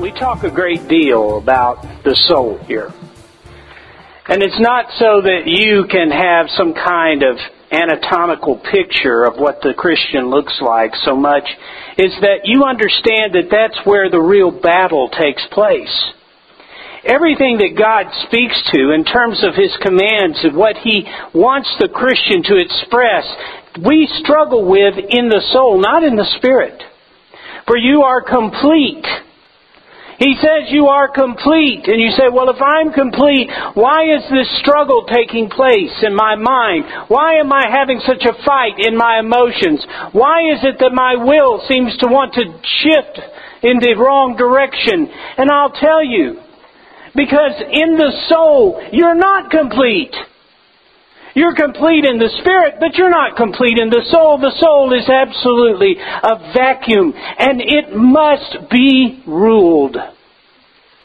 We talk a great deal about the soul here. And it's not so that you can have some kind of anatomical picture of what the Christian looks like so much is that you understand that that's where the real battle takes place. Everything that God speaks to in terms of His commands and what He wants the Christian to express, we struggle with in the soul, not in the spirit. For you are complete he says you are complete. And you say, well, if I'm complete, why is this struggle taking place in my mind? Why am I having such a fight in my emotions? Why is it that my will seems to want to shift in the wrong direction? And I'll tell you, because in the soul, you're not complete. You're complete in the spirit, but you're not complete in the soul. The soul is absolutely a vacuum, and it must be ruled.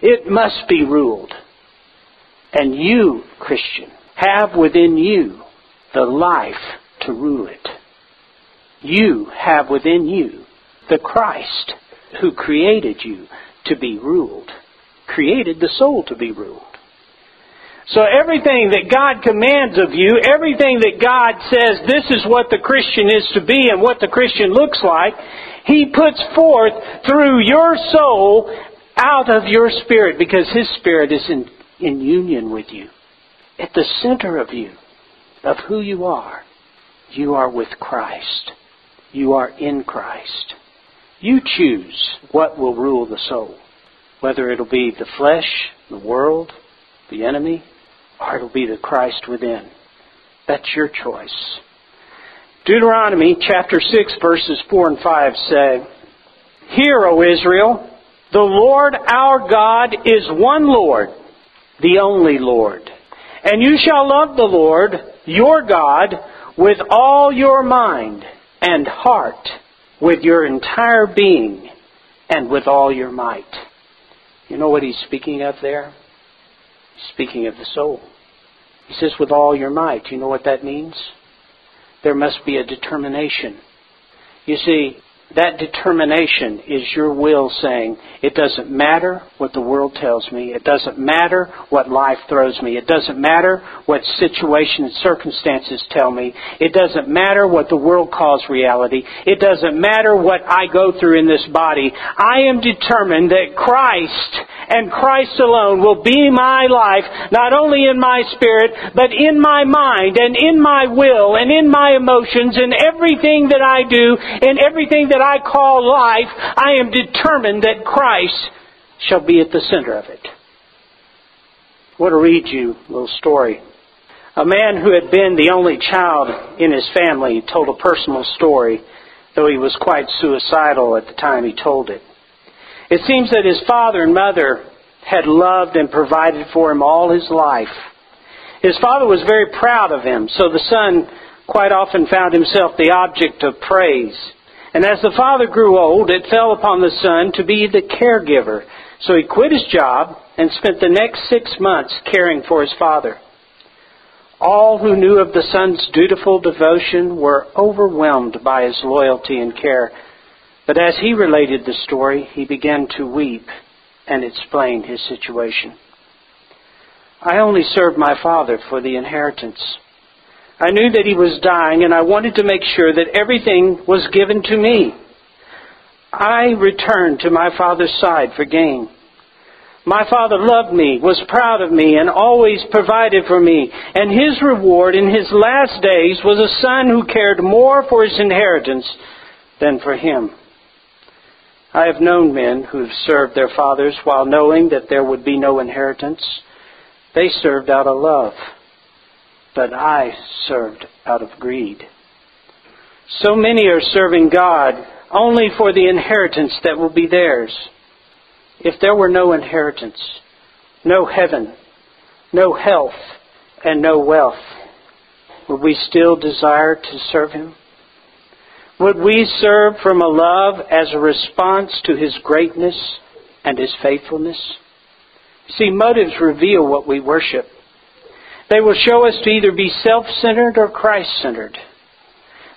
It must be ruled. And you, Christian, have within you the life to rule it. You have within you the Christ who created you to be ruled, created the soul to be ruled. So everything that God commands of you, everything that God says this is what the Christian is to be and what the Christian looks like, He puts forth through your soul out of your spirit because His Spirit is in, in union with you. At the center of you, of who you are, you are with Christ. You are in Christ. You choose what will rule the soul, whether it'll be the flesh, the world, the enemy, or it'll be the Christ within. That's your choice. Deuteronomy chapter 6 verses 4 and 5 say, Hear, O Israel, the Lord our God is one Lord, the only Lord. And you shall love the Lord your God with all your mind and heart, with your entire being, and with all your might. You know what he's speaking of there? He's speaking of the soul. He says, with all your might. You know what that means? There must be a determination. You see, that determination is your will saying, it doesn't matter what the world tells me. It doesn't matter what life throws me. It doesn't matter what situation and circumstances tell me. It doesn't matter what the world calls reality. It doesn't matter what I go through in this body. I am determined that Christ and Christ alone will be my life, not only in my spirit, but in my mind and in my will and in my emotions and everything that I do and everything that I call life, I am determined that Christ shall be at the center of it. I want to read you a little story. A man who had been the only child in his family told a personal story, though he was quite suicidal at the time he told it. It seems that his father and mother had loved and provided for him all his life. His father was very proud of him, so the son quite often found himself the object of praise. And as the father grew old, it fell upon the son to be the caregiver. So he quit his job and spent the next six months caring for his father. All who knew of the son's dutiful devotion were overwhelmed by his loyalty and care. But as he related the story, he began to weep and explained his situation. I only served my father for the inheritance. I knew that he was dying and I wanted to make sure that everything was given to me. I returned to my father's side for gain. My father loved me, was proud of me, and always provided for me. And his reward in his last days was a son who cared more for his inheritance than for him. I have known men who have served their fathers while knowing that there would be no inheritance. They served out of love, but I served out of greed. So many are serving God only for the inheritance that will be theirs. If there were no inheritance, no heaven, no health, and no wealth, would we still desire to serve Him? Would we serve from a love as a response to His greatness and His faithfulness? See, motives reveal what we worship. They will show us to either be self-centered or Christ-centered.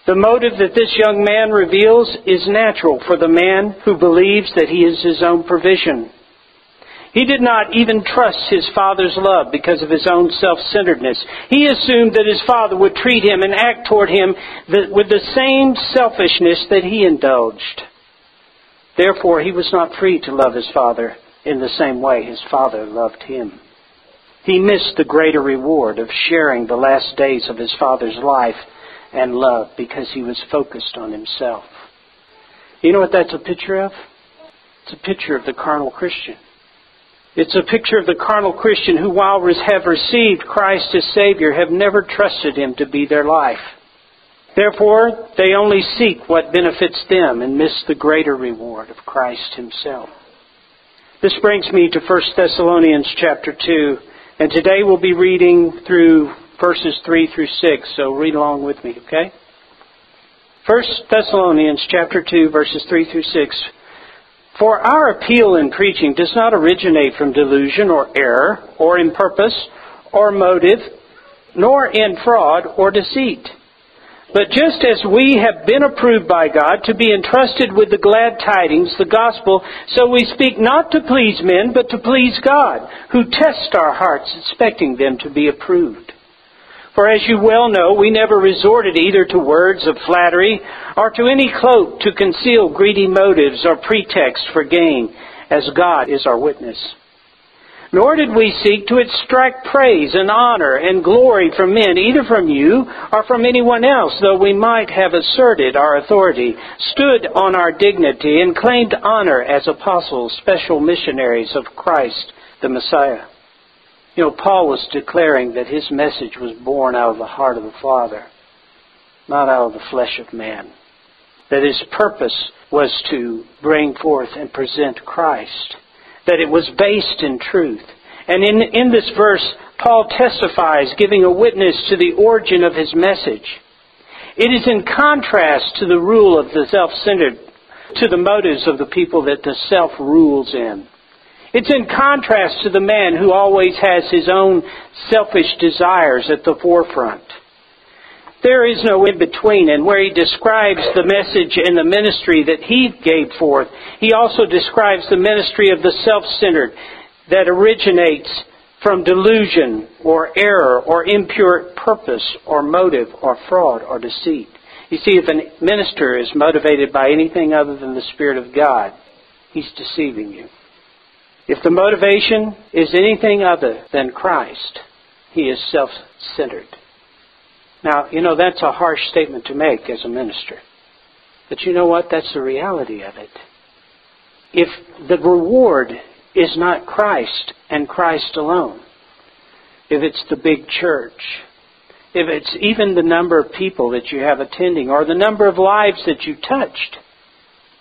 The motive that this young man reveals is natural for the man who believes that he is his own provision. He did not even trust his father's love because of his own self-centeredness. He assumed that his father would treat him and act toward him with the same selfishness that he indulged. Therefore, he was not free to love his father in the same way his father loved him. He missed the greater reward of sharing the last days of his father's life and love because he was focused on himself. You know what that's a picture of? It's a picture of the carnal Christian. It's a picture of the carnal Christian who, while have received Christ as Savior, have never trusted Him to be their life. Therefore, they only seek what benefits them and miss the greater reward of Christ Himself. This brings me to 1 Thessalonians chapter 2, and today we'll be reading through verses 3 through 6, so read along with me, okay? 1 Thessalonians chapter 2 verses 3 through 6. For our appeal in preaching does not originate from delusion or error, or in purpose, or motive, nor in fraud or deceit. But just as we have been approved by God to be entrusted with the glad tidings, the gospel, so we speak not to please men, but to please God, who tests our hearts, expecting them to be approved. For as you well know, we never resorted either to words of flattery or to any cloak to conceal greedy motives or pretext for gain, as God is our witness. Nor did we seek to extract praise and honor and glory from men, either from you or from anyone else, though we might have asserted our authority, stood on our dignity, and claimed honor as apostles, special missionaries of Christ the Messiah. You know, Paul was declaring that his message was born out of the heart of the Father, not out of the flesh of man. That his purpose was to bring forth and present Christ. That it was based in truth. And in, in this verse, Paul testifies, giving a witness to the origin of his message. It is in contrast to the rule of the self-centered, to the motives of the people that the self rules in. It's in contrast to the man who always has his own selfish desires at the forefront. There is no in between, and where he describes the message and the ministry that he gave forth, he also describes the ministry of the self centered that originates from delusion or error or impure purpose or motive or fraud or deceit. You see, if a minister is motivated by anything other than the Spirit of God, he's deceiving you. If the motivation is anything other than Christ, he is self centered. Now, you know, that's a harsh statement to make as a minister. But you know what? That's the reality of it. If the reward is not Christ and Christ alone, if it's the big church, if it's even the number of people that you have attending or the number of lives that you touched,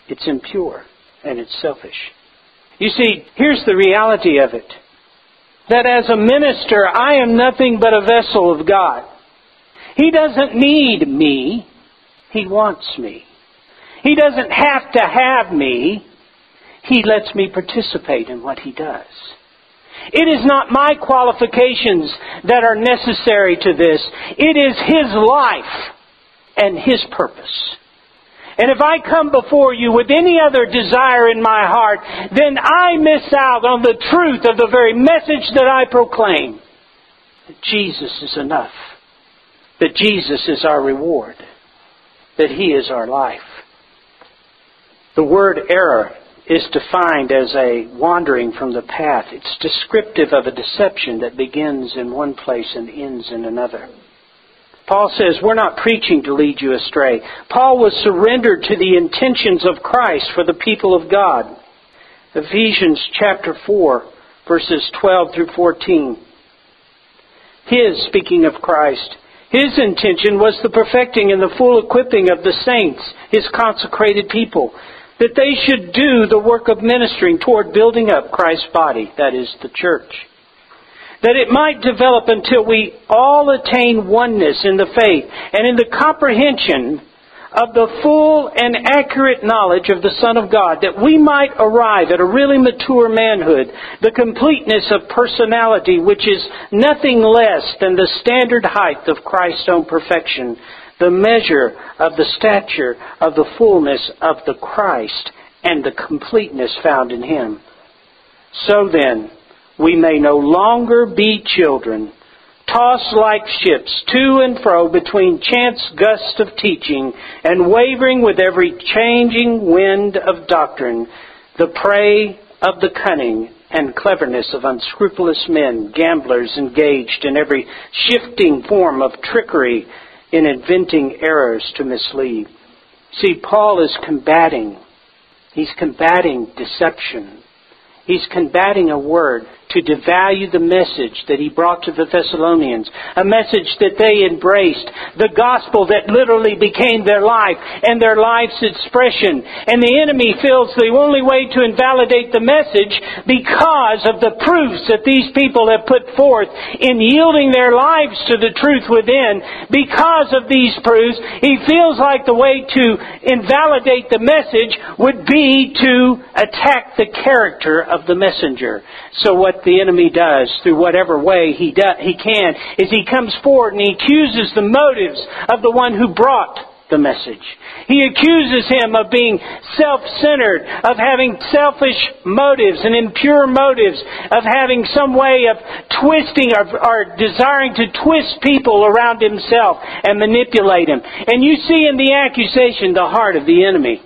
it's impure and it's selfish. You see, here's the reality of it. That as a minister, I am nothing but a vessel of God. He doesn't need me. He wants me. He doesn't have to have me. He lets me participate in what He does. It is not my qualifications that are necessary to this. It is His life and His purpose. And if I come before you with any other desire in my heart, then I miss out on the truth of the very message that I proclaim. That Jesus is enough. That Jesus is our reward. That He is our life. The word error is defined as a wandering from the path. It's descriptive of a deception that begins in one place and ends in another. Paul says, We're not preaching to lead you astray. Paul was surrendered to the intentions of Christ for the people of God. Ephesians chapter 4, verses 12 through 14. His, speaking of Christ, his intention was the perfecting and the full equipping of the saints, his consecrated people, that they should do the work of ministering toward building up Christ's body, that is, the church. That it might develop until we all attain oneness in the faith and in the comprehension of the full and accurate knowledge of the Son of God, that we might arrive at a really mature manhood, the completeness of personality, which is nothing less than the standard height of Christ's own perfection, the measure of the stature of the fullness of the Christ, and the completeness found in Him. So then, we may no longer be children, tossed like ships to and fro between chance gusts of teaching and wavering with every changing wind of doctrine, the prey of the cunning and cleverness of unscrupulous men, gamblers engaged in every shifting form of trickery in inventing errors to mislead. See, Paul is combating. He's combating deception. He's combating a word to devalue the message that he brought to the Thessalonians, a message that they embraced, the gospel that literally became their life and their life's expression. And the enemy feels the only way to invalidate the message because of the proofs that these people have put forth in yielding their lives to the truth within. Because of these proofs, he feels like the way to invalidate the message would be to attack the character of the messenger. So what the enemy does through whatever way he, he can is he comes forward and he accuses the motives of the one who brought the message. He accuses him of being self-centered, of having selfish motives and impure motives, of having some way of twisting or, or desiring to twist people around himself and manipulate him. And you see in the accusation the heart of the enemy.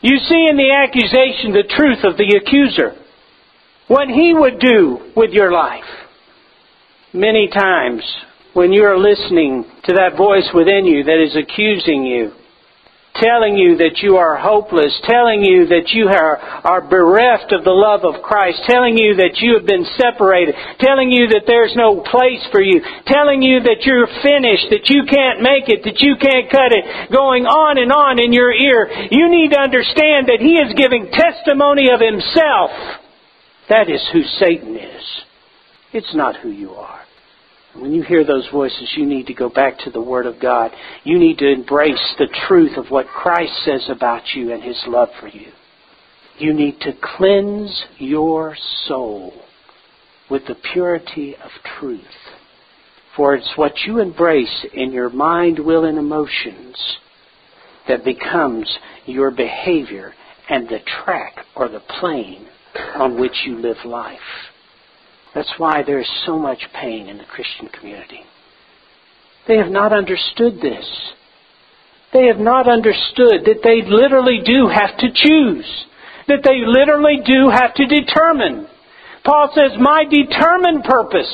You see in the accusation the truth of the accuser what He would do with your life. Many times, when you are listening to that voice within you that is accusing you, telling you that you are hopeless, telling you that you are, are bereft of the love of Christ, telling you that you have been separated, telling you that there's no place for you, telling you that you're finished, that you can't make it, that you can't cut it, going on and on in your ear, you need to understand that He is giving testimony of Himself that is who Satan is. It's not who you are. When you hear those voices, you need to go back to the Word of God. You need to embrace the truth of what Christ says about you and His love for you. You need to cleanse your soul with the purity of truth. For it's what you embrace in your mind, will, and emotions that becomes your behavior and the track or the plane on which you live life. That's why there is so much pain in the Christian community. They have not understood this. They have not understood that they literally do have to choose. That they literally do have to determine. Paul says, my determined purpose.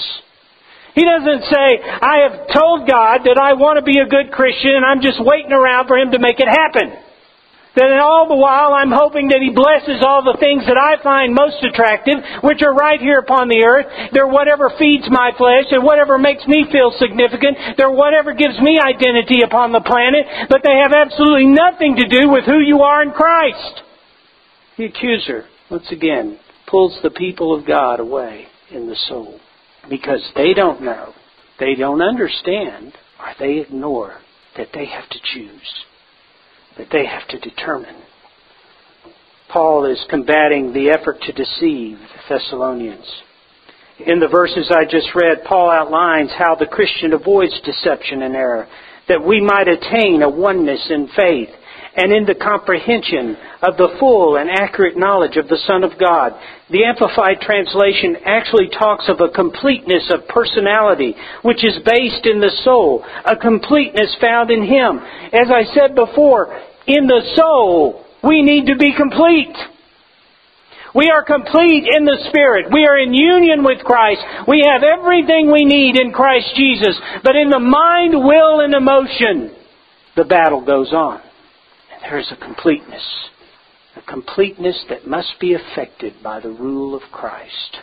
He doesn't say, I have told God that I want to be a good Christian and I'm just waiting around for Him to make it happen. That all the while I'm hoping that He blesses all the things that I find most attractive, which are right here upon the earth. They're whatever feeds my flesh and whatever makes me feel significant. They're whatever gives me identity upon the planet, but they have absolutely nothing to do with who you are in Christ. The accuser, once again, pulls the people of God away in the soul because they don't know, they don't understand, or they ignore that they have to choose that they have to determine. Paul is combating the effort to deceive the Thessalonians. In the verses I just read, Paul outlines how the Christian avoids deception and error, that we might attain a oneness in faith and in the comprehension of the full and accurate knowledge of the Son of God. The Amplified Translation actually talks of a completeness of personality, which is based in the soul, a completeness found in Him. As I said before, in the soul, we need to be complete. We are complete in the Spirit. We are in union with Christ. We have everything we need in Christ Jesus. But in the mind, will, and emotion, the battle goes on. There is a completeness. A completeness that must be affected by the rule of Christ.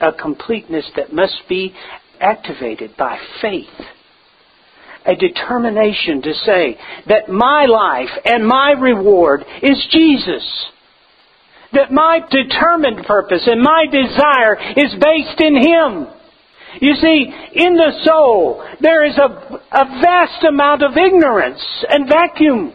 A completeness that must be activated by faith. A determination to say that my life and my reward is Jesus. That my determined purpose and my desire is based in Him. You see, in the soul, there is a, a vast amount of ignorance and vacuum.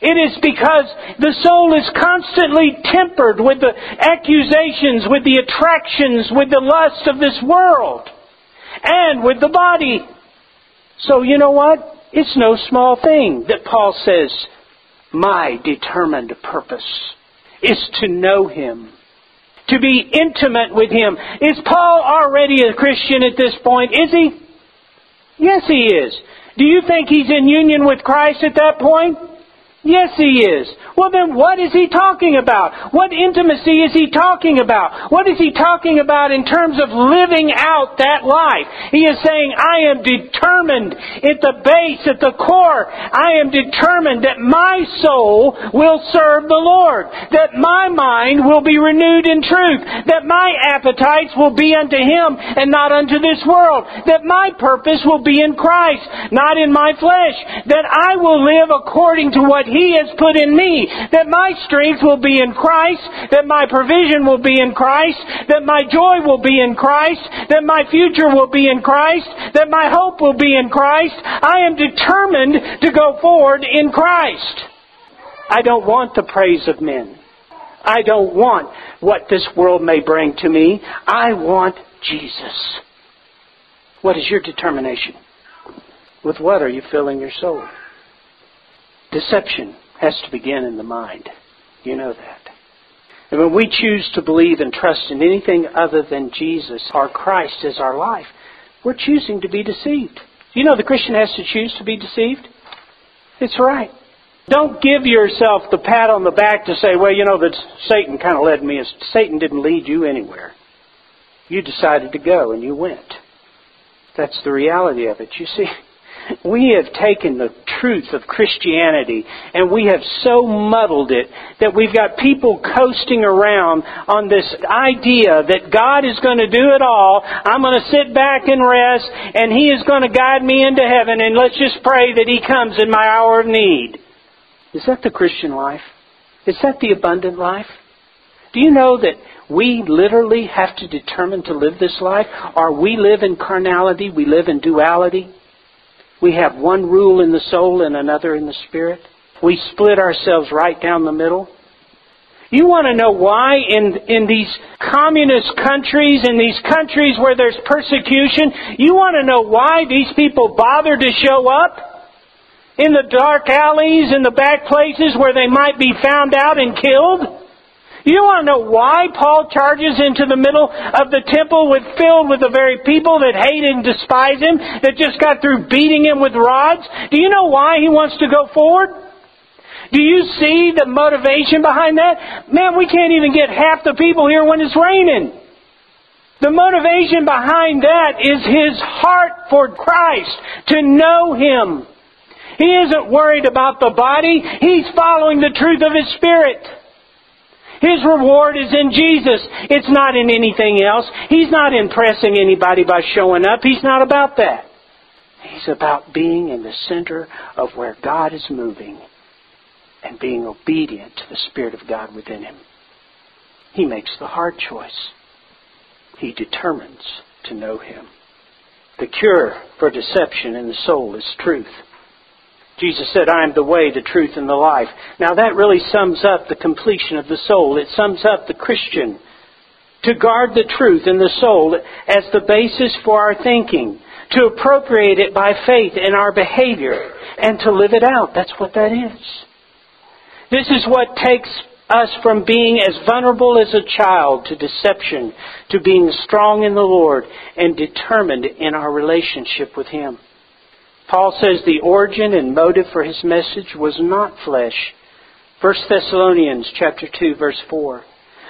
It is because the soul is constantly tempered with the accusations, with the attractions, with the lust of this world, and with the body. So you know what? It's no small thing that Paul says, my determined purpose is to know Him, to be intimate with Him. Is Paul already a Christian at this point? Is he? Yes, he is. Do you think he's in union with Christ at that point? Yes, he is. Well, then what is he talking about? What intimacy is he talking about? What is he talking about in terms of living out that life? He is saying, I am determined at the base, at the core, I am determined that my soul will serve the Lord, that my mind will be renewed in truth, that my appetites will be unto Him and not unto this world, that my purpose will be in Christ, not in my flesh, that I will live according to what he has put in me. That my strength will be in Christ. That my provision will be in Christ. That my joy will be in Christ. That my future will be in Christ. That my hope will be in Christ. I am determined to go forward in Christ. I don't want the praise of men. I don't want what this world may bring to me. I want Jesus. What is your determination? With what are you filling your soul? Deception has to begin in the mind. You know that. And when we choose to believe and trust in anything other than Jesus or Christ as our life, we're choosing to be deceived. You know the Christian has to choose to be deceived? It's right. Don't give yourself the pat on the back to say, well, you know, that Satan kind of led me. Satan didn't lead you anywhere. You decided to go and you went. That's the reality of it. You see, we have taken the truth of Christianity and we have so muddled it that we've got people coasting around on this idea that God is going to do it all. I'm going to sit back and rest and He is going to guide me into heaven and let's just pray that He comes in my hour of need. Is that the Christian life? Is that the abundant life? Do you know that we literally have to determine to live this life? Or we live in carnality, we live in duality? We have one rule in the soul and another in the spirit. We split ourselves right down the middle. You want to know why in, in these communist countries, in these countries where there's persecution, you want to know why these people bother to show up? In the dark alleys, in the back places where they might be found out and killed? You want to know why Paul charges into the middle of the temple with filled with the very people that hate and despise him, that just got through beating him with rods? Do you know why he wants to go forward? Do you see the motivation behind that? Man, we can't even get half the people here when it's raining. The motivation behind that is his heart for Christ, to know Him. He isn't worried about the body, he's following the truth of His Spirit. His reward is in Jesus. It's not in anything else. He's not impressing anybody by showing up. He's not about that. He's about being in the center of where God is moving and being obedient to the Spirit of God within him. He makes the hard choice. He determines to know Him. The cure for deception in the soul is truth. Jesus said, I am the way, the truth, and the life. Now that really sums up the completion of the soul. It sums up the Christian. to guard the truth in the soul as the basis for our thinking, to appropriate it by faith in our behavior, and to live it out. That's what that is. This is what takes us from being as vulnerable as a child to deception, to being strong in the Lord and determined in our relationship with Him. Paul says the origin and motive for his message was not flesh. 1 Thessalonians chapter 2 verse 4.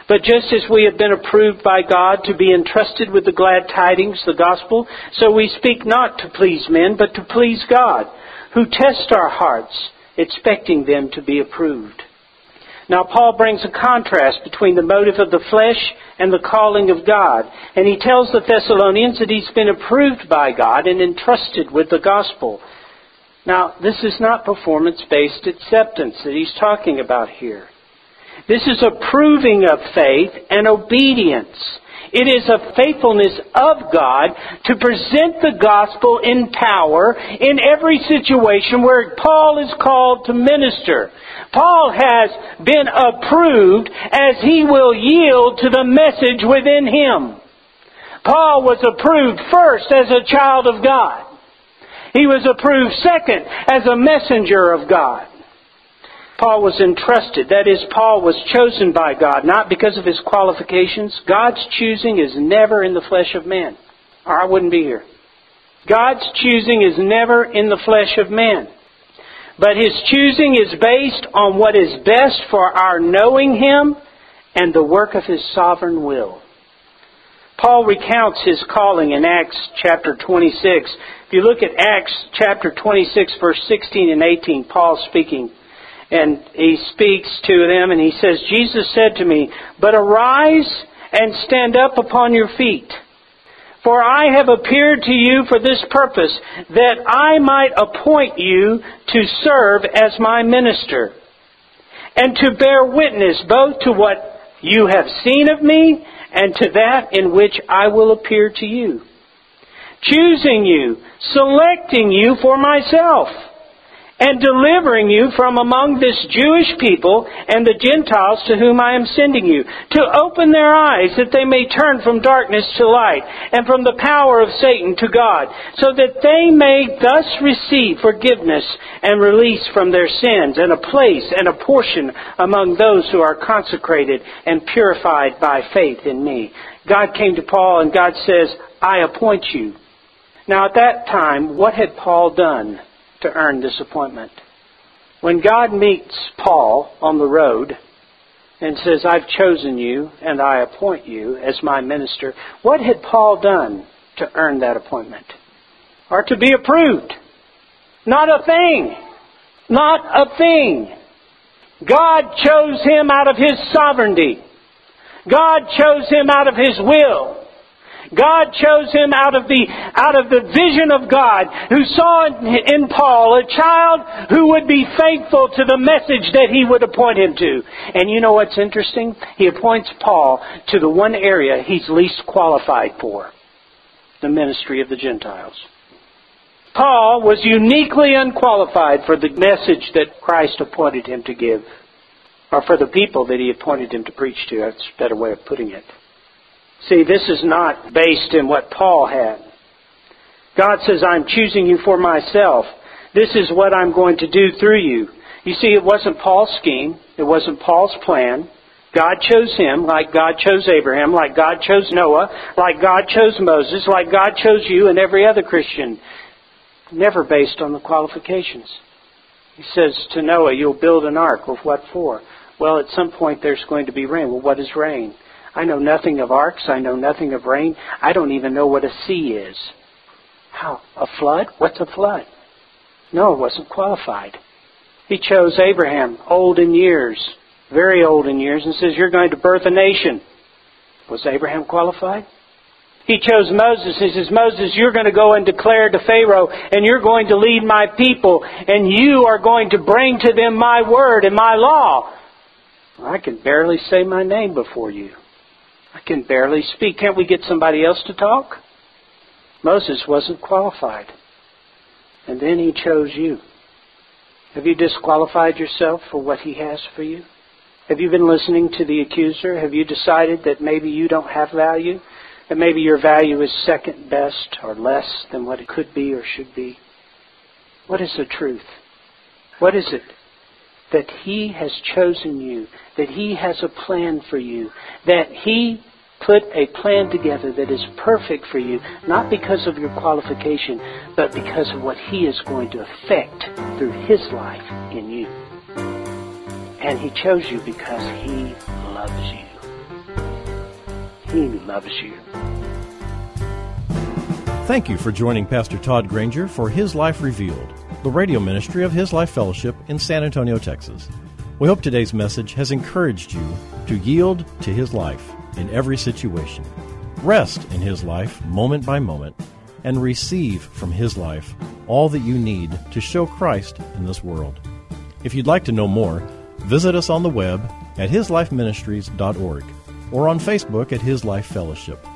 But just as we have been approved by God to be entrusted with the glad tidings, the gospel, so we speak not to please men, but to please God, who tests our hearts, expecting them to be approved. Now, Paul brings a contrast between the motive of the flesh and the calling of God. And he tells the Thessalonians that he's been approved by God and entrusted with the gospel. Now, this is not performance based acceptance that he's talking about here. This is a proving of faith and obedience. It is a faithfulness of God to present the gospel in power in every situation where Paul is called to minister. Paul has been approved as he will yield to the message within him. Paul was approved first as a child of God. He was approved second as a messenger of God. Paul was entrusted. That is, Paul was chosen by God, not because of his qualifications. God's choosing is never in the flesh of man, or I wouldn't be here. God's choosing is never in the flesh of man. But his choosing is based on what is best for our knowing him and the work of his sovereign will. Paul recounts his calling in Acts chapter 26. If you look at Acts chapter 26 verse 16 and 18, Paul speaking, and he speaks to them and he says, Jesus said to me, But arise and stand up upon your feet. For I have appeared to you for this purpose, that I might appoint you to serve as my minister, and to bear witness both to what you have seen of me and to that in which I will appear to you. Choosing you, selecting you for myself and delivering you from among this Jewish people and the Gentiles to whom I am sending you, to open their eyes that they may turn from darkness to light and from the power of Satan to God, so that they may thus receive forgiveness and release from their sins and a place and a portion among those who are consecrated and purified by faith in me. God came to Paul and God says, I appoint you. Now at that time, what had Paul done? To earn disappointment. When God meets Paul on the road and says, I've chosen you and I appoint you as my minister, what had Paul done to earn that appointment? Or to be approved? Not a thing. Not a thing. God chose him out of his sovereignty. God chose him out of his will. God chose him out of the, out of the vision of God, who saw in Paul a child who would be faithful to the message that he would appoint him to. And you know what's interesting? He appoints Paul to the one area he's least qualified for. The ministry of the Gentiles. Paul was uniquely unqualified for the message that Christ appointed him to give, or for the people that he appointed him to preach to. That's a better way of putting it. See, this is not based in what Paul had. God says, I'm choosing you for myself. This is what I'm going to do through you. You see, it wasn't Paul's scheme. It wasn't Paul's plan. God chose him like God chose Abraham, like God chose Noah, like God chose Moses, like God chose you and every other Christian. Never based on the qualifications. He says to Noah, You'll build an ark. With what for? Well, at some point there's going to be rain. Well, what is rain? I know nothing of arks. I know nothing of rain. I don't even know what a sea is. How? A flood? What's a flood? No, it wasn't qualified. He chose Abraham, old in years, very old in years, and says, You're going to birth a nation. Was Abraham qualified? He chose Moses. He says, Moses, you're going to go and declare to Pharaoh, and you're going to lead my people, and you are going to bring to them my word and my law. I can barely say my name before you. I can barely speak. Can't we get somebody else to talk? Moses wasn't qualified. And then he chose you. Have you disqualified yourself for what he has for you? Have you been listening to the accuser? Have you decided that maybe you don't have value? That maybe your value is second best or less than what it could be or should be? What is the truth? What is it? That He has chosen you, that He has a plan for you, that He put a plan together that is perfect for you, not because of your qualification, but because of what He is going to effect through His life in you. And He chose you because He loves you. He loves you. Thank you for joining Pastor Todd Granger for His Life Revealed, the radio ministry of His Life Fellowship in San Antonio, Texas. We hope today's message has encouraged you to yield to His life in every situation, rest in His life moment by moment, and receive from His life all that you need to show Christ in this world. If you'd like to know more, visit us on the web at hislifeministries.org or on Facebook at His Life Fellowship.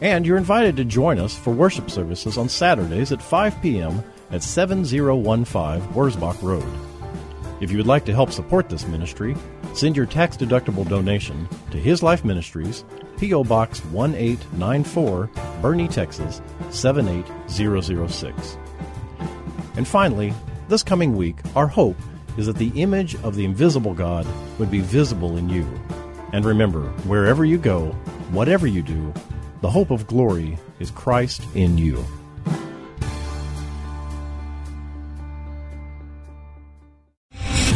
And you're invited to join us for worship services on Saturdays at 5 p.m. at 7015 Wurzbach Road. If you would like to help support this ministry, send your tax deductible donation to His Life Ministries, P.O. Box 1894, Boerne, Texas 78006. And finally, this coming week, our hope is that the image of the invisible God would be visible in you. And remember, wherever you go, whatever you do, the hope of glory is Christ in you.